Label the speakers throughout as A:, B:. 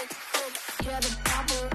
A: dance. The pressure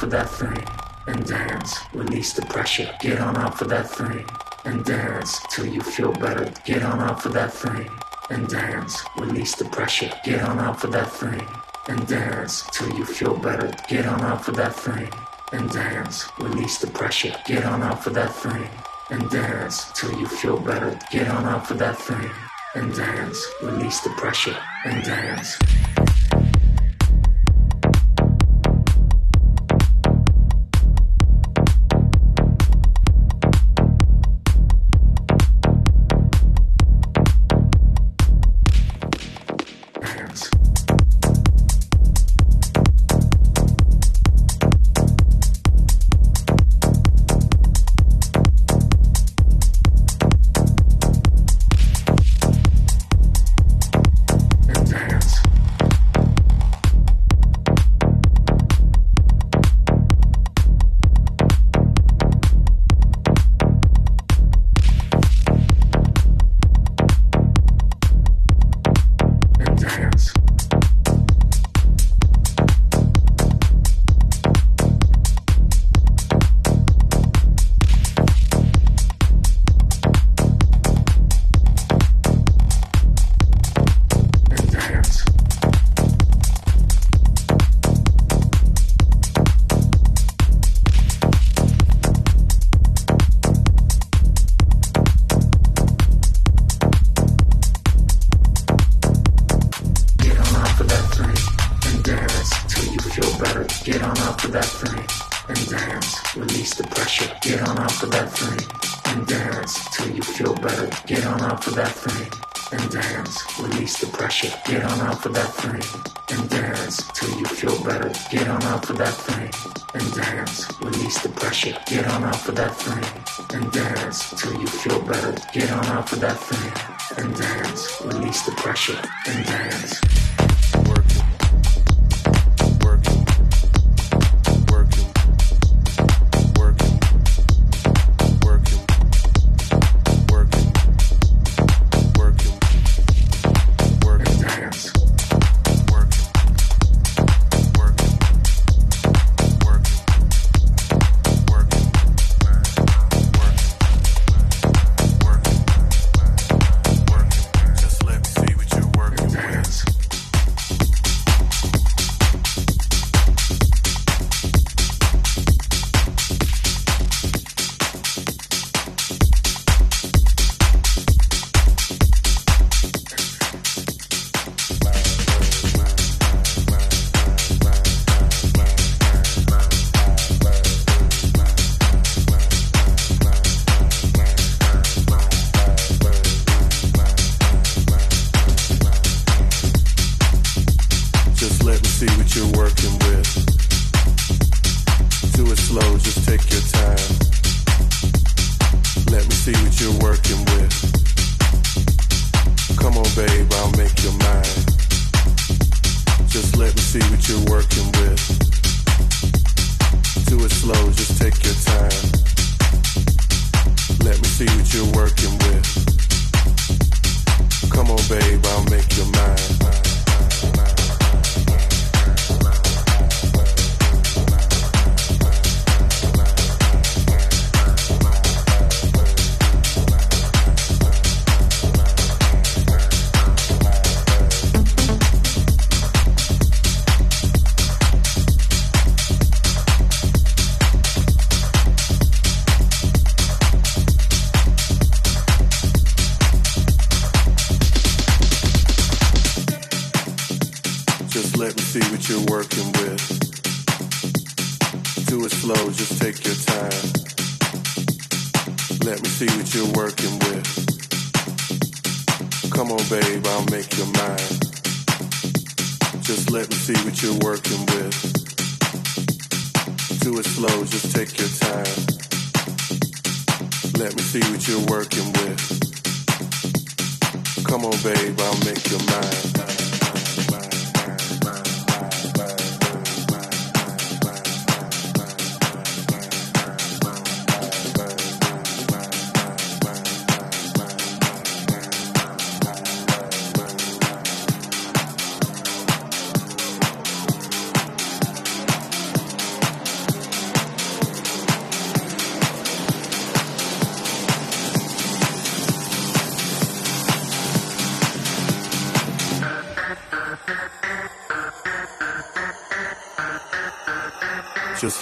B: for that thing and dance. Release the pressure. Get on up for that thing and dance till you feel better. Get on up for that thing and dance. Release the pressure. Get on up for that thing and dance till you feel better. Get on up for that thing and dance. Release the pressure. Get on up for that thing and dance till you feel better. Get on up for that thing and dance. Release the pressure and dance.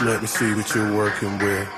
C: Let me see what you're working with.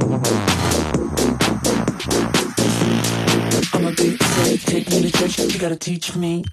D: I'm a big fan, take me to church, you gotta teach me.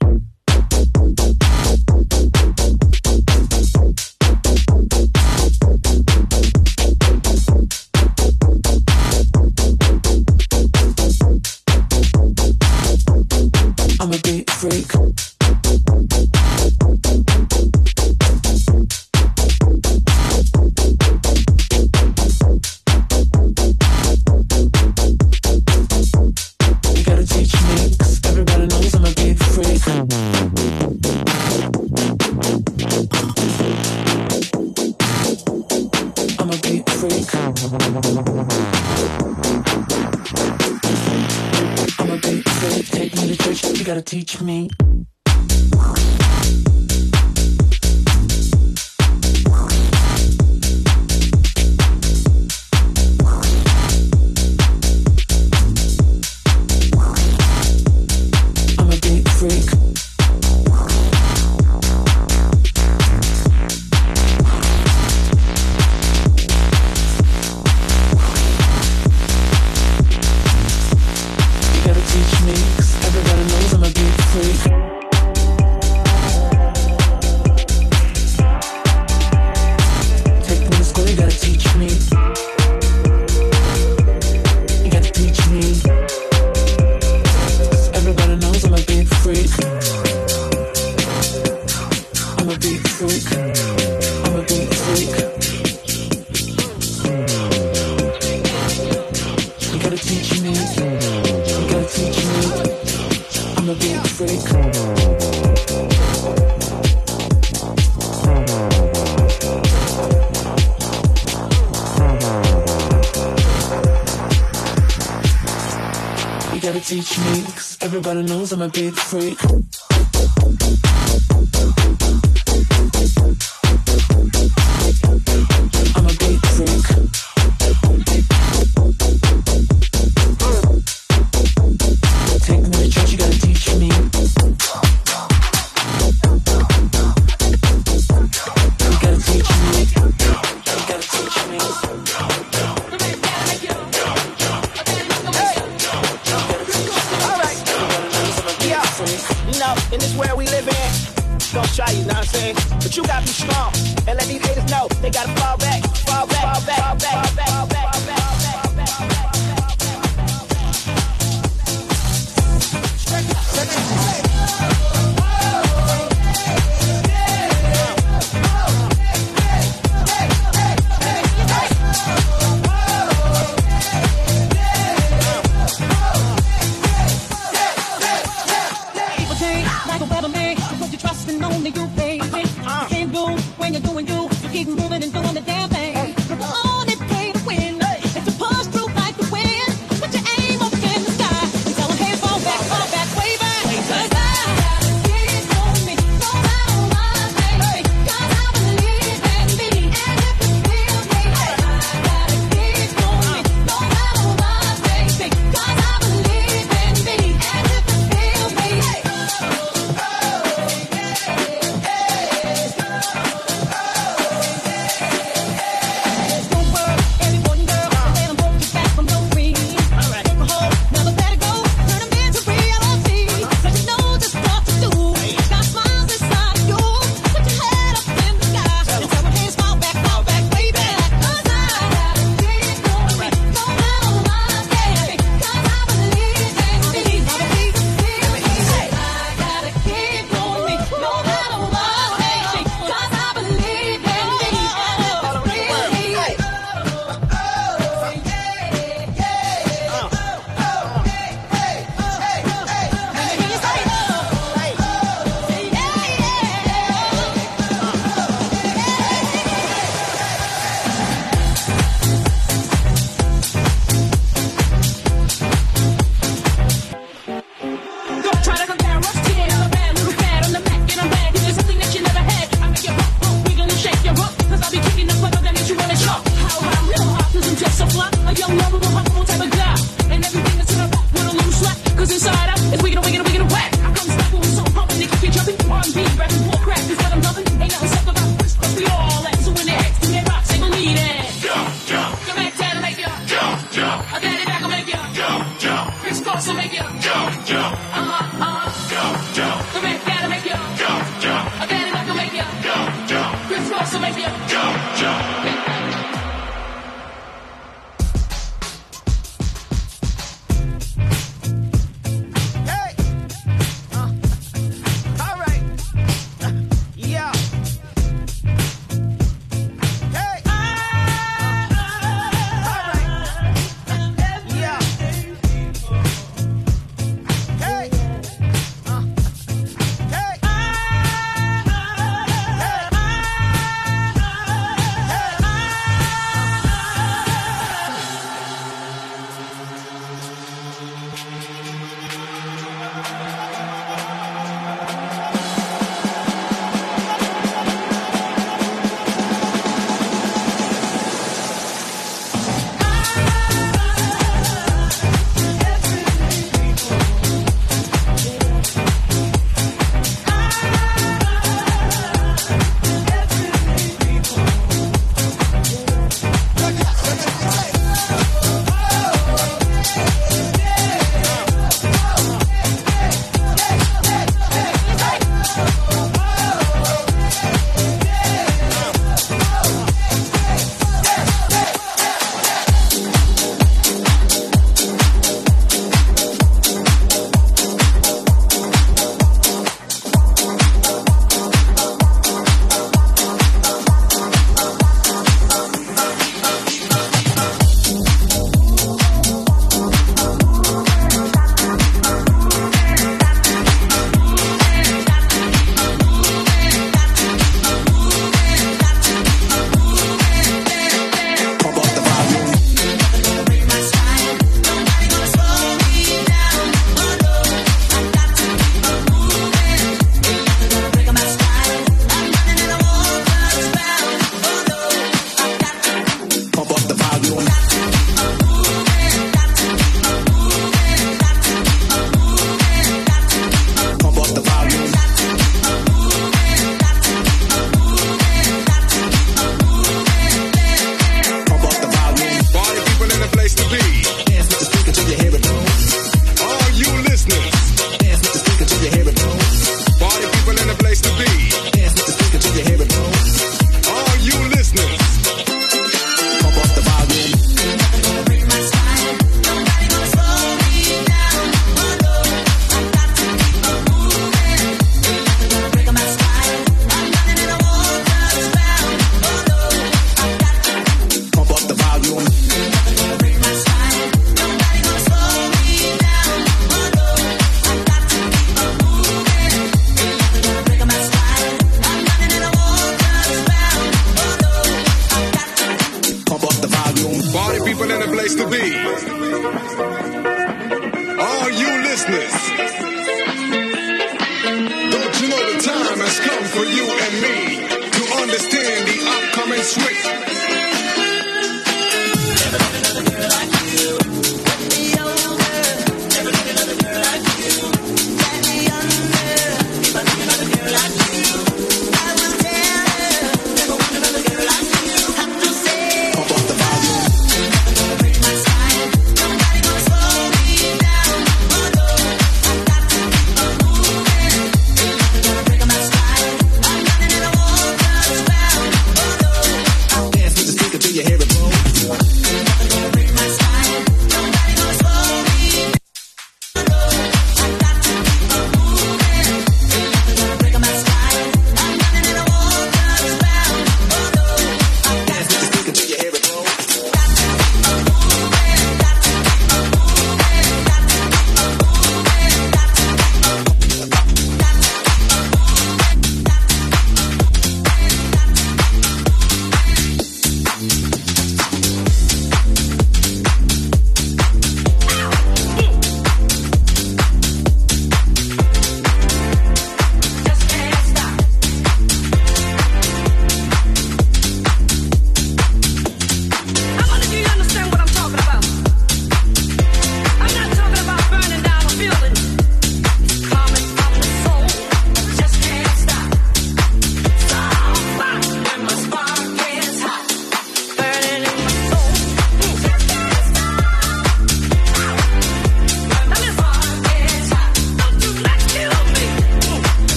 D: Teach me.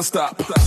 E: Non-stop.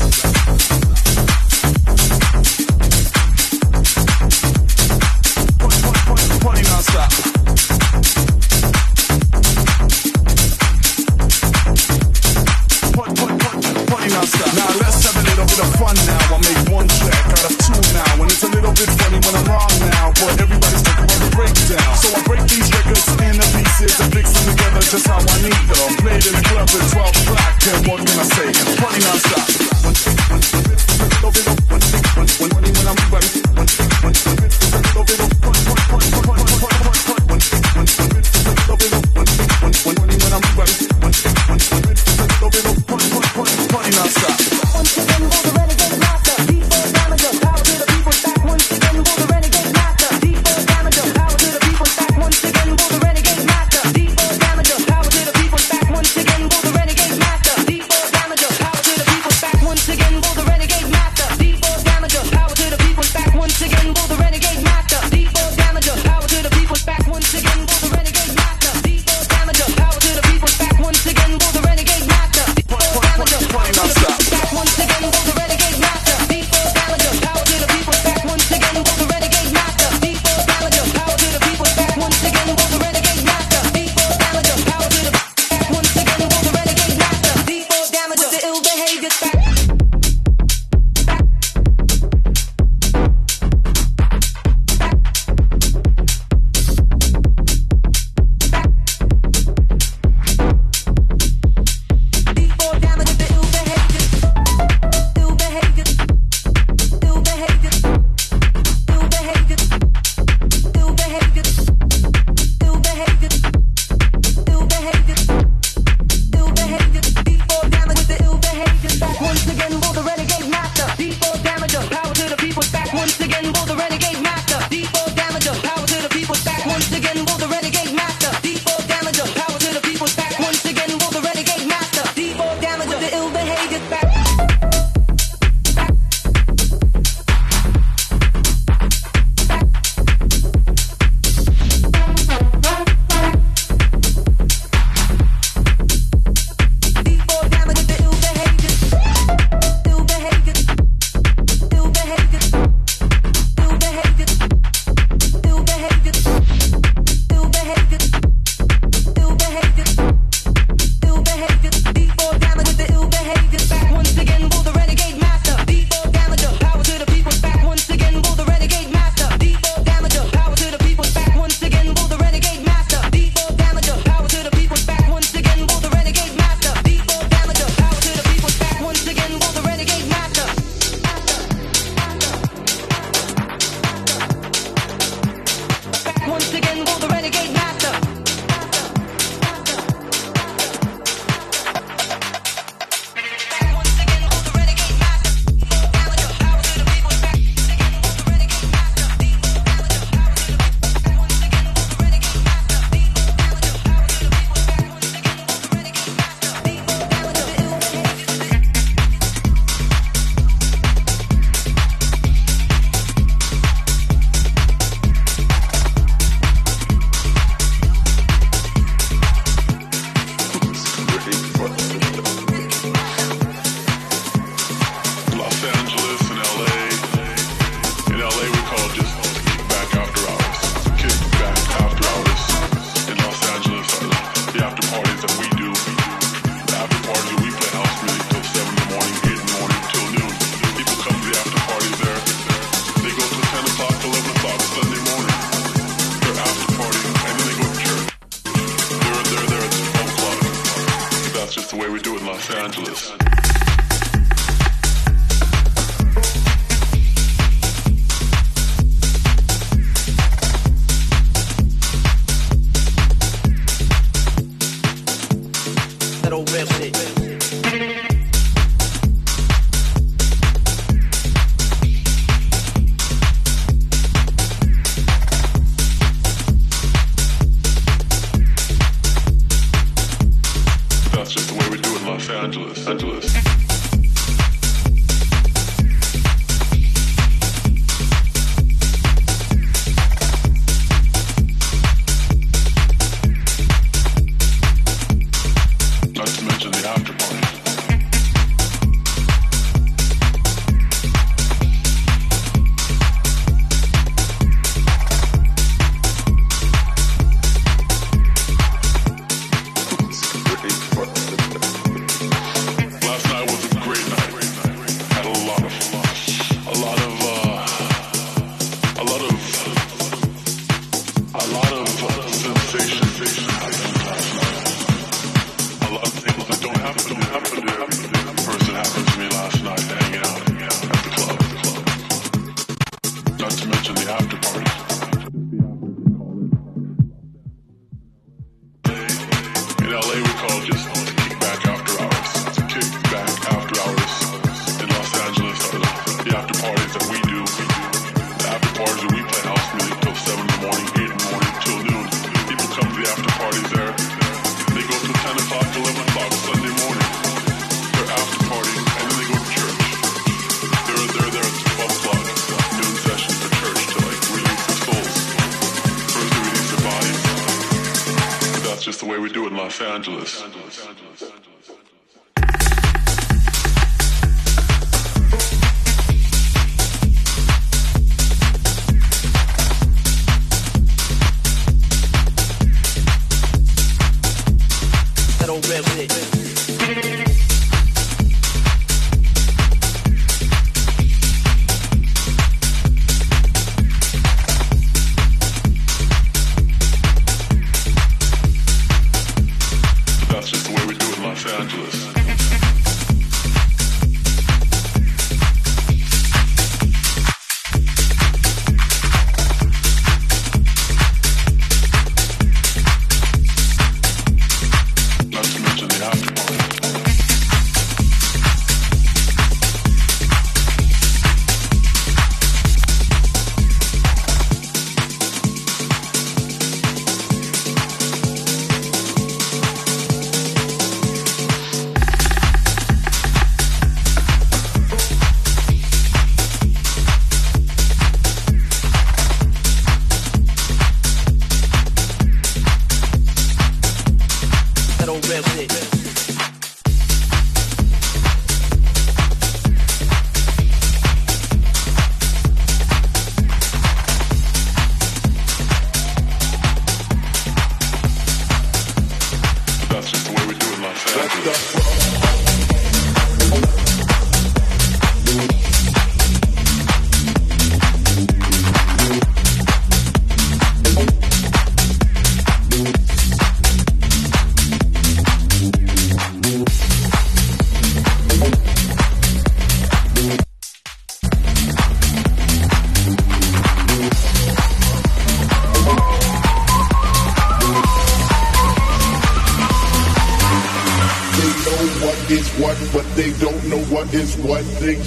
E: the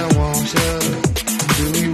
F: I
G: want you. Do you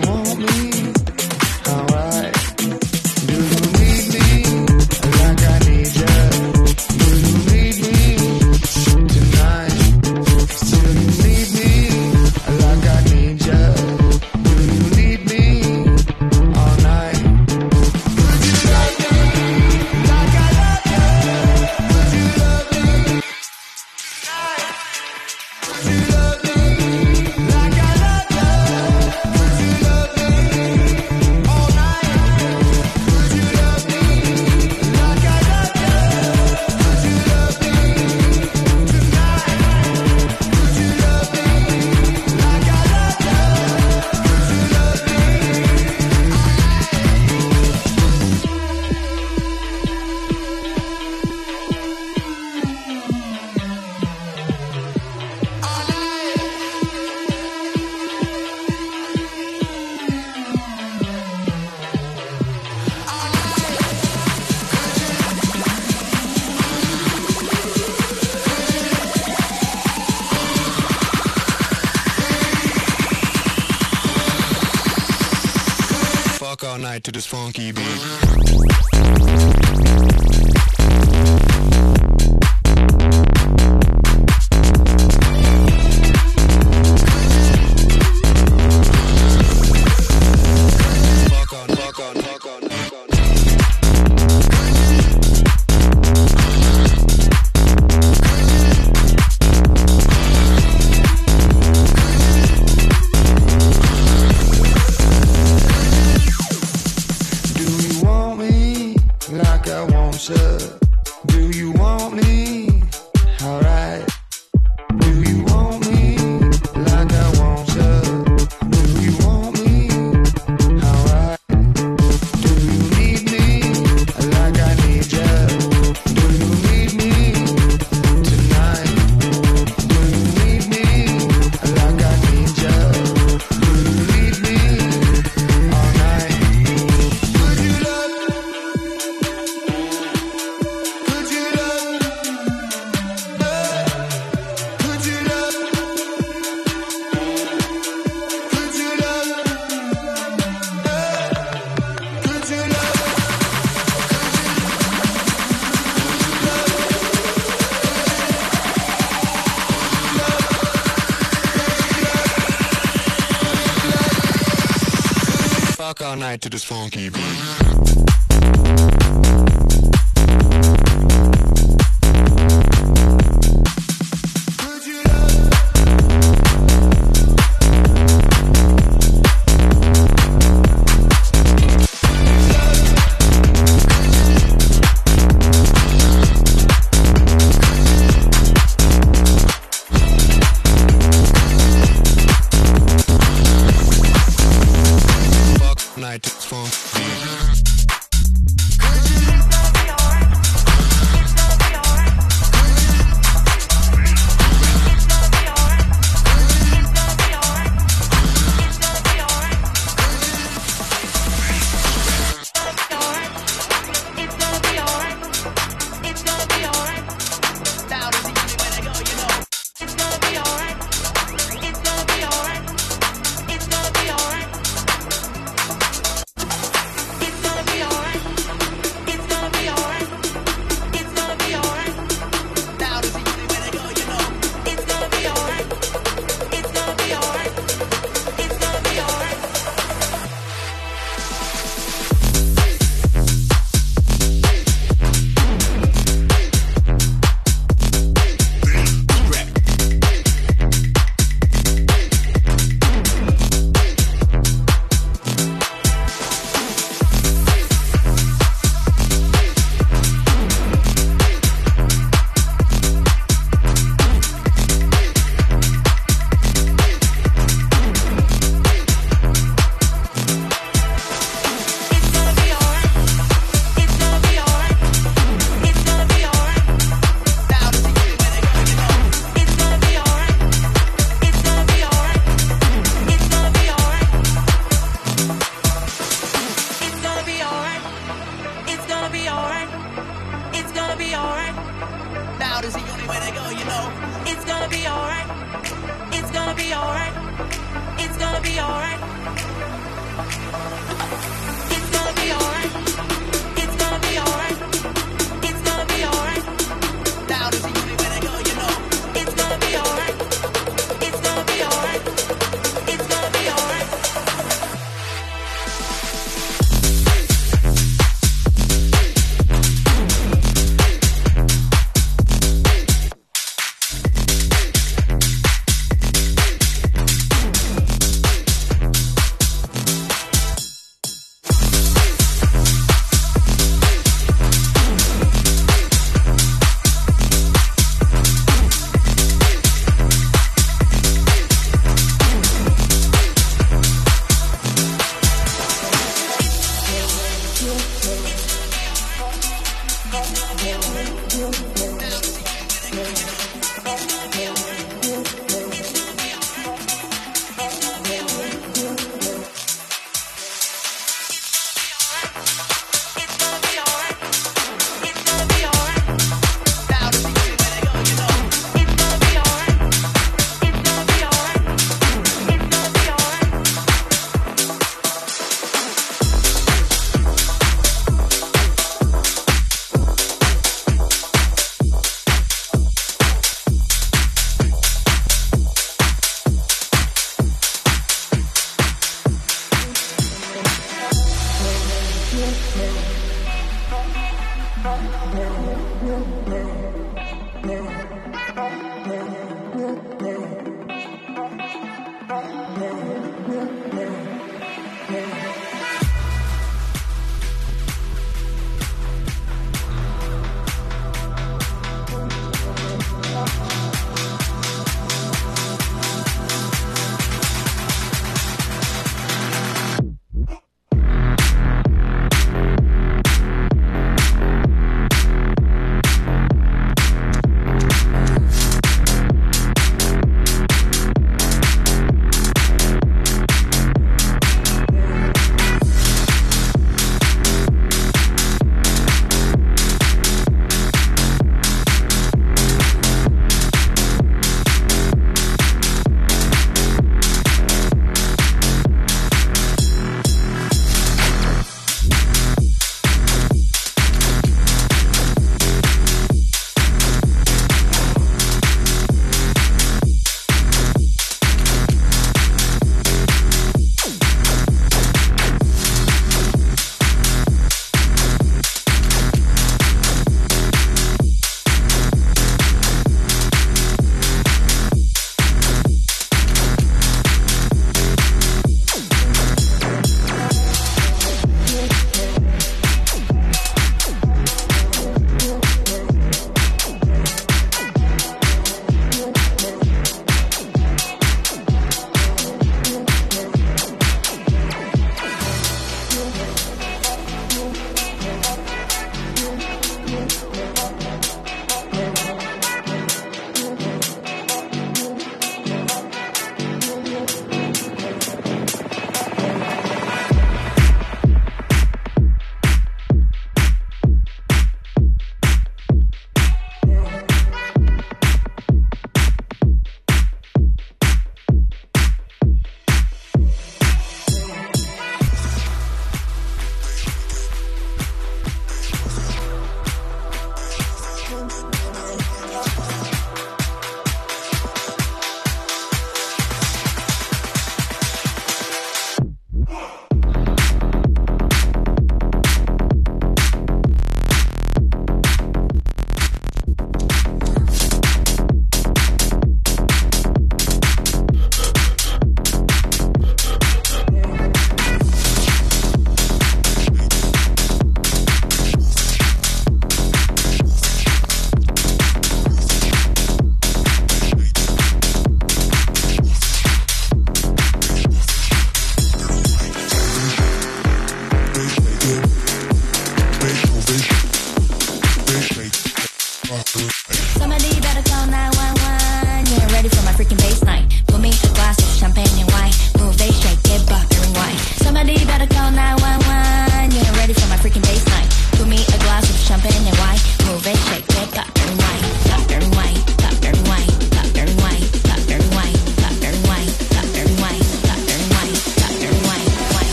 G: to
H: this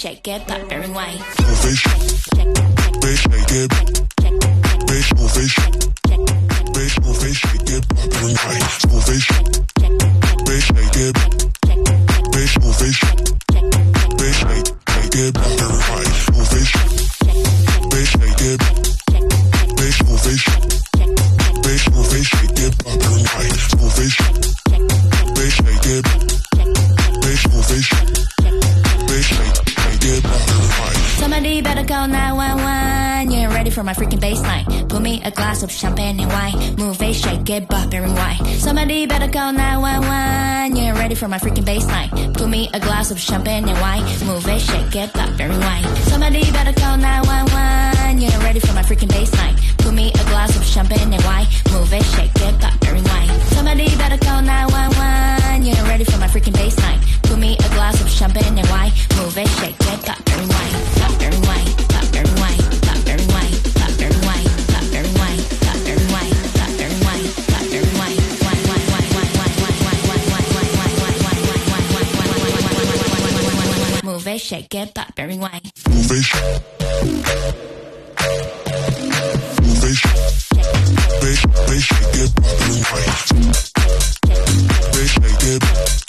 I: shake it, pop, and white.
C: shaker it
J: way. Fish. way. Fish. Fish. Fish. Fish. Fish. Fish. Fish. Fish.
K: Fish.